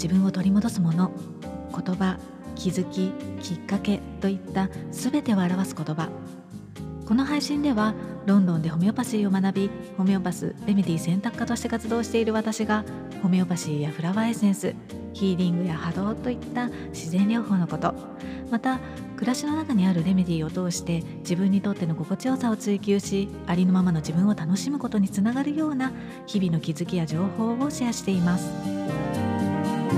自分を取り戻すもの。言葉気づききっかけといった全てを表す言葉。この配信ではロンドンでホメオパシーを学びホメオパスレメディ選択科として活動している私がホメオパシーやフラワーエッセンスヒーリングや波動といった自然療法のこと。また暮らしの中にあるレメディを通して自分にとっての心地よさを追求しありのままの自分を楽しむことにつながるような日々の気づきや情報をシェアしています。こ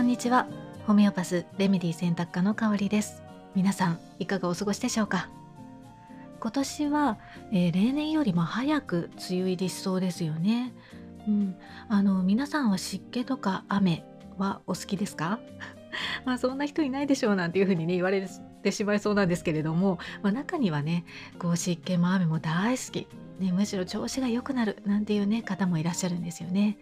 んにちは。ホメオパスレメディ選択科の香りです。皆さんいかがお過ごしでしょうか？今年は、えー、例年よりも早く梅雨入りしそうですよね。うん、あの皆さんは湿気とか雨はお好きですか？まあそんな人いないでしょうなんていうふうにね言われてしまいそうなんですけれども、まあ、中にはねこう湿気も雨も大好き、ね、むしろ調子が良くなるなんていうね方もいらっしゃるんですよね。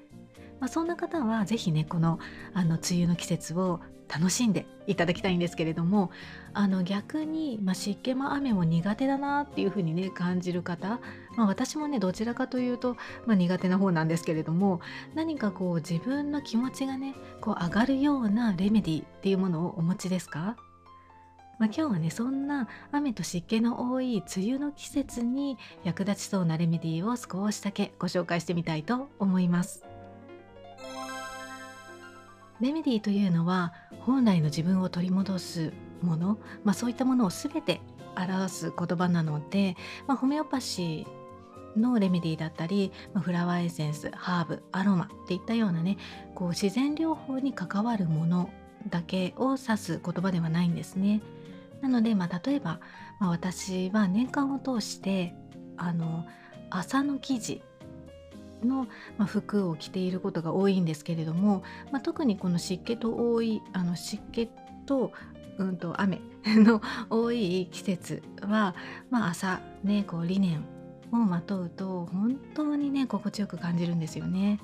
まあ、そんな方は是非ねこのあの梅雨の季節を楽しんでいただきたいんですけれどもあの逆に、まあ、湿気も雨も苦手だなっていうふうにね感じる方、まあ、私もねどちらかというと、まあ、苦手な方なんですけれども何かこう自分の気持ちがねこう上がるようなレメディっていうものをお持ちですか？まあ、今日はねそんな雨と湿気の多い梅雨の季節に役立ちそうなレメディを少しだけご紹介してみたいと思います。レメディというのは本来の自分を取り戻すもの、まあ、そういったものを全て表す言葉なので、まあ、ホメオパシーのレメディだったり、フラワーエッセンスハーブアロマっていったようなねこう自然療法に関わるものだけを指す言葉ではないんですね。なので、まあ、例えば、まあ、私は年間を通してあの朝の記事の、服を着ていることが多いんですけれども、まあ、特にこの湿気と多いあの湿気と,、うんと雨の多い季節は、まあ、朝ねこうリネンをまとうと本当にね心地よく感じるんですよね。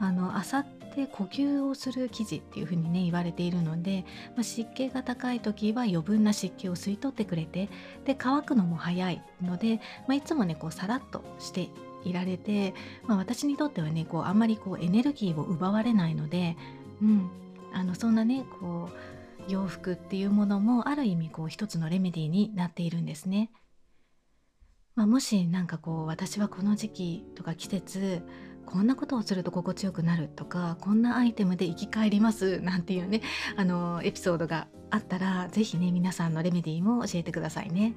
あの朝って呼吸をする生地っていう風にね言われているので、まあ、湿気が高い時は余分な湿気を吸い取ってくれてで乾くのも早いので、まあ、いつもねこうさらっとしていられて、まあ、私にとってはねこうあんまりこうエネルギーを奪われないので、うん、あのそんなねこう洋服っていうものもある意味こう一つのレメディーになっているんですね。まあ、もし何かこう私はこの時期とか季節こんなことをすると心地よくなるとかこんなアイテムで生き返りますなんていうねあのエピソードがあったら是非ね皆さんのレメディーも教えてくださいね。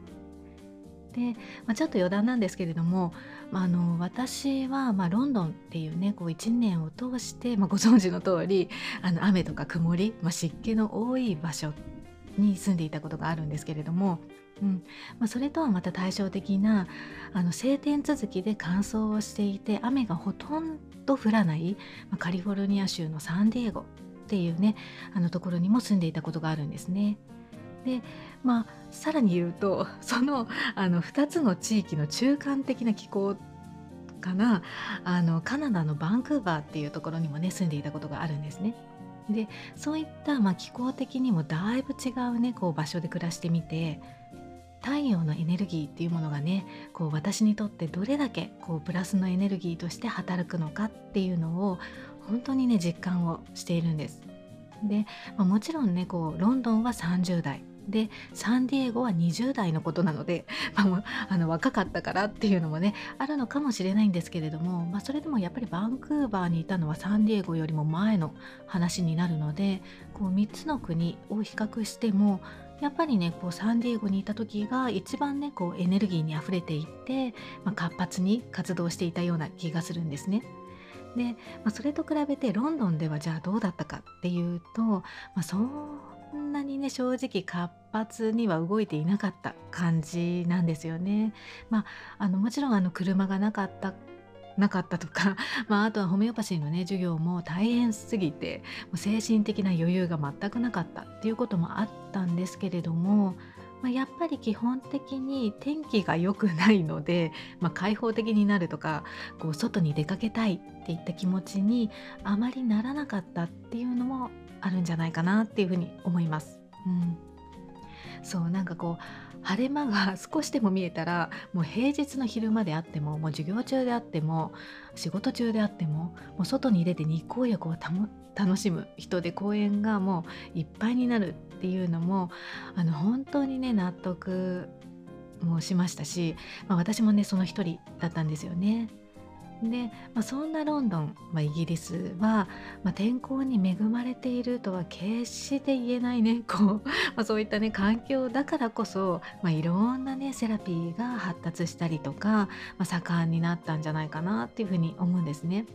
で、まあ、ちょっと余談なんですけれども、まあ、あの私は、まあ、ロンドンっていうねこう1年を通して、まあ、ご存知の通りあの雨とか曇り、まあ、湿気の多い場所に住んでいたことがあるんですけれども、うんまあ、それとはまた対照的なあの晴天続きで乾燥をしていて雨がほとんど降らない、まあ、カリフォルニア州のサンディエゴっていうねあのところにも住んでいたことがあるんですね。でまあさらに言うと そのあの2つの地域の中間的な気候かなあのカナダのバンクーバーっていうところにもね住んでいたことがあるんですね。でそういった、まあ、気候的にもだいぶ違うねこう場所で暮らしてみて太陽のエネルギーっていうものがねこう私にとってどれだけこうプラスのエネルギーとして働くのかっていうのを本当にね実感をしているんです。で、まあ、もちろんねこうロンドンは30代でサンディエゴは20代のことなので、まあ、あの若かったからっていうのもねあるのかもしれないんですけれども、まあ、それでもやっぱりバンクーバーにいたのはサンディエゴよりも前の話になるのでこう3つの国を比較してもやっぱりねこうサンディエゴにいた時が一番ねこうエネルギーにあふれていって、まあ、活発に活動していたような気がするんですね。で、まあ、それと比べてロンドンではじゃあどうだったかっていうと、まあ、そんなにね正直活発には動いていなかった感じなんですよね。まあ、あのもちろんあの車がなかったなかったとか、まあ、あとはホメオパシーのね授業も大変すぎてもう精神的な余裕が全くなかったっていうこともあったんですけれども、まあ、やっぱり基本的に天気が良くないので、まあ、開放的になるとかこう外に出かけたいっていった気持ちにあまりならなかったっていうのもあるんじゃないかなっていうふうに思います。うん、そうなんかこう晴れ間が少しでも見えたらもう平日の昼間であってももう授業中であっても仕事中であってももう外に出て日光浴を楽しむ人で公園がもういっぱいになるっていうのもあの本当にね納得もしましたし、まあ、私もねその一人だったんですよね。で、まあ、そんなロンドン、まあ、イギリスは、まあ、天候に恵まれているとは決して言えないねこう、まあ、そういったね環境だからこそ、まあ、いろんなねセラピーが発達したりとか、まあ、盛んになったんじゃないかなっていうふうに思うんですね。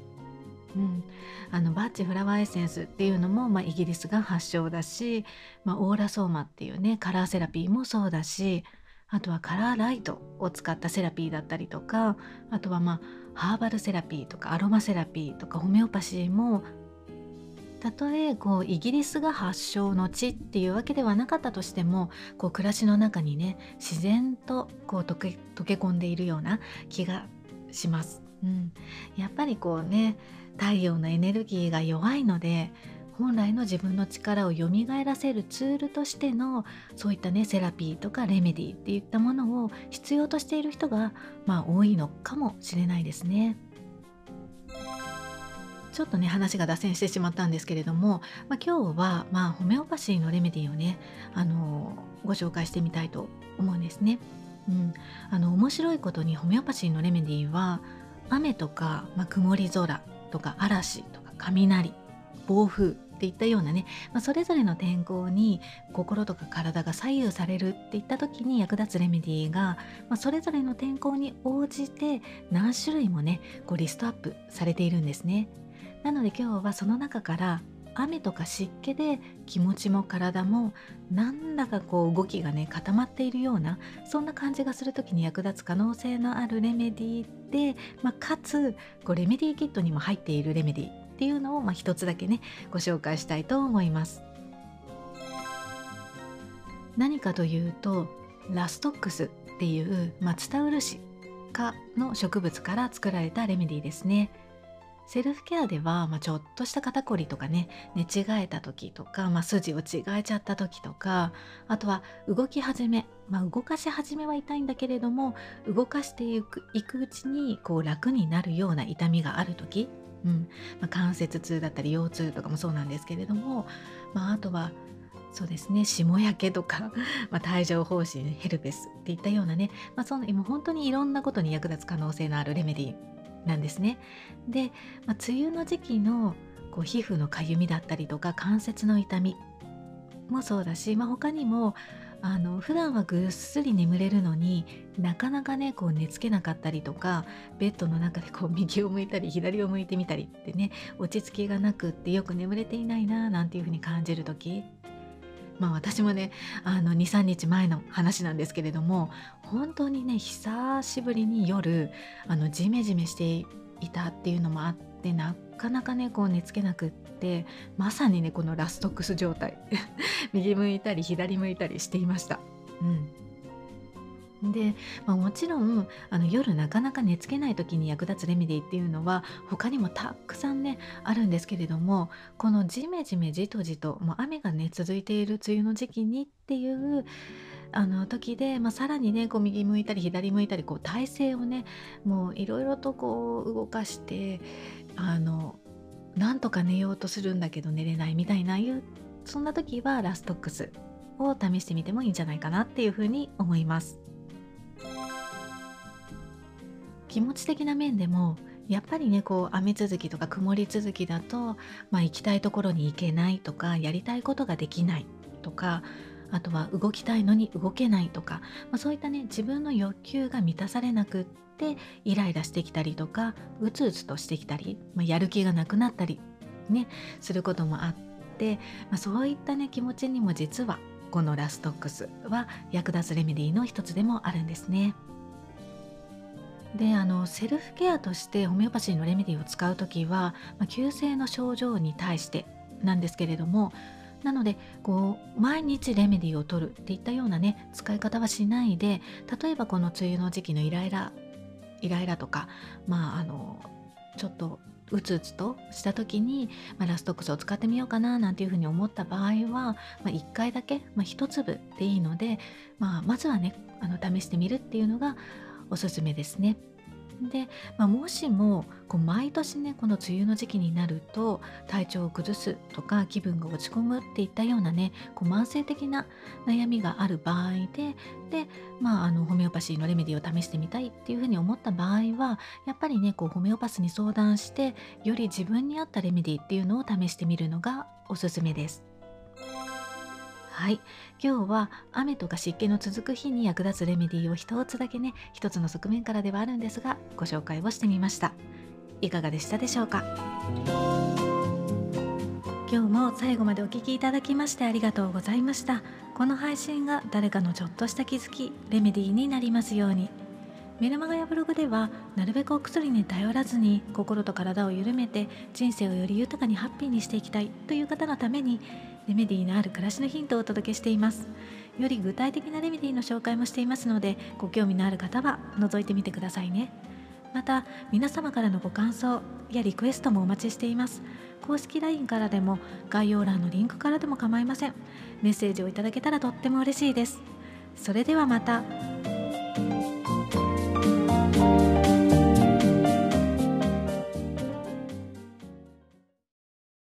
うん、あのバッチフラワーエッセンスっていうのも、まあ、イギリスが発祥だし、まあ、オーラソーマっていうねカラーセラピーもそうだしあとはカラーライトを使ったセラピーだったりとかあとはまあハーバルセラピーとかアロマセラピーとかホメオパシーもたとえこうイギリスが発祥の地っていうわけではなかったとしてもこう暮らしの中にね自然とこう溶け溶け込んでいるような気がします。うん、やっぱりこうね太陽のエネルギーが弱いので本来の自分の力を蘇らせるツールとしてのそういったねセラピーとかレメディっていったものを必要としている人がまあ多いのかもしれないですね。ちょっとね話が脱線してしまったんですけれども、まあ、今日は、まあ、ホメオパシーのレメディーをね、あのご紹介してみたいと思うんですね。うん、あの面白いことにホメオパシーのレメディーは雨とか、まあ、曇り空とか嵐とか雷暴風っていったようなね、まあ、それぞれの天候に心とか体が左右されるっていった時に役立つレメディーが、まあ、それぞれの天候に応じて何種類もねこうリストアップされているんですね。なので今日はその中から雨とか湿気で気持ちも体もなんだかこう動きがね固まっているようなそんな感じがする時に役立つ可能性のあるレメディーで、まあ、かつこうレメディーキットにも入っているレメディーっていうのを、まあ、一つだけねご紹介したいと思います。何かというとラストックスっていう松田漆科の植物から作られたレメディーですね。セルフケアでは、まあ、ちょっとした肩こりとかね寝違えた時とか、まあ、筋を違えちゃった時とかあとは動き始め、まあ、動かし始めは痛いんだけれども動かしていくうちにこう楽になるような痛みがある時うんまあ、関節痛だったり腰痛とかもそうなんですけれども、まあ、あとはそうですね霜焼けとか、まあ、帯状疱疹ヘルペスっていったようなね、まあ、その今本当にいろんなことに役立つ可能性のあるレメディーなんですね。で、まあ、梅雨の時期のこう皮膚のかゆみだったりとか関節の痛みもそうだし、まあ、他にもあの普段はぐっすり眠れるのになかなかねこう寝つけなかったりとかベッドの中でこう 右を向いたり左を向いてみたりってね落ち着きがなくってよく眠れていないななんていうふうに感じる時まあ私もねあの23日前の話なんですけれども本当にね久しぶりに夜あのジメジメしていたっていうのもあってなかなかねこう寝つけなくってまさにねこのラストックス状態 右向いたり左向いたりしていました。うん、で、まあ、もちろんあの夜なかなか寝つけない時に役立つレメディっていうのは他にもたくさんねあるんですけれどもこのジメジメじとじともう雨がね続いている梅雨の時期にっていうあの時で、まあ、さらにねこう右向いたり左向いたりこう体勢をねもういろいろとこう動かしてあのなんとか寝ようとするんだけど寝れないみたいないうそんな時はラストックスを試してみてもいいんじゃないかなっていうふうに思います。気持ち的な面でもやっぱりねこう雨続きとか曇り続きだと、まあ、行きたいところに行けないとかやりたいことができないとかあとは動きたいのに動けないとか、まあ、そういったね自分の欲求が満たされなくってイライラしてきたりとかうつうつとしてきたり、まあ、やる気がなくなったりねすることもあって、まあ、そういったね気持ちにも実はこのラストックスは役立つレメディーの一つでもあるんですね。であのセルフケアとしてホメオパシーのレメディを使う時は、まあ、急性の症状に対してなんですけれどもなのでこう毎日レメディーを取るっていったようなね使い方はしないで例えばこの梅雨の時期のイライライライラとかまああのちょっとうつうつとした時に、まあ、ラストックスを使ってみようかななんていうふうに思った場合は、まあ、1回だけ、まあ、1粒でいいので、まあ、まずはねあの試してみるっていうのがおすすめですね。で、まあ、もしもこう毎年ねこの梅雨の時期になると体調を崩すとか気分が落ち込むっていったようなねこう慢性的な悩みがある場合でで、まあ、あのホメオパシーのレメディを試してみたいっていうふうに思った場合はやっぱりねこうホメオパスに相談してより自分に合ったレメディっていうのを試してみるのがおすすめです。はい。今日は雨とか湿気の続く日に役立つレメディーを一つだけね一つの側面からではあるんですがご紹介をしてみました。いかがでしたでしょうか？今日も最後までお聴きいただきましてありがとうございました。この配信が誰かのちょっとした気づきレメディーになりますように。メルマガやブログではなるべくお薬に頼らずに心と体を緩めて人生をより豊かにハッピーにしていきたいという方のためにレメディーのある暮らしのヒントをお届けしています。より具体的なレメディーの紹介もしていますのでご興味のある方は覗いてみてくださいね。また皆様からのご感想やリクエストもお待ちしています。公式 LINE からでも概要欄のリンクからでも構いません。メッセージをいただけたらとっても嬉しいです。それではまた。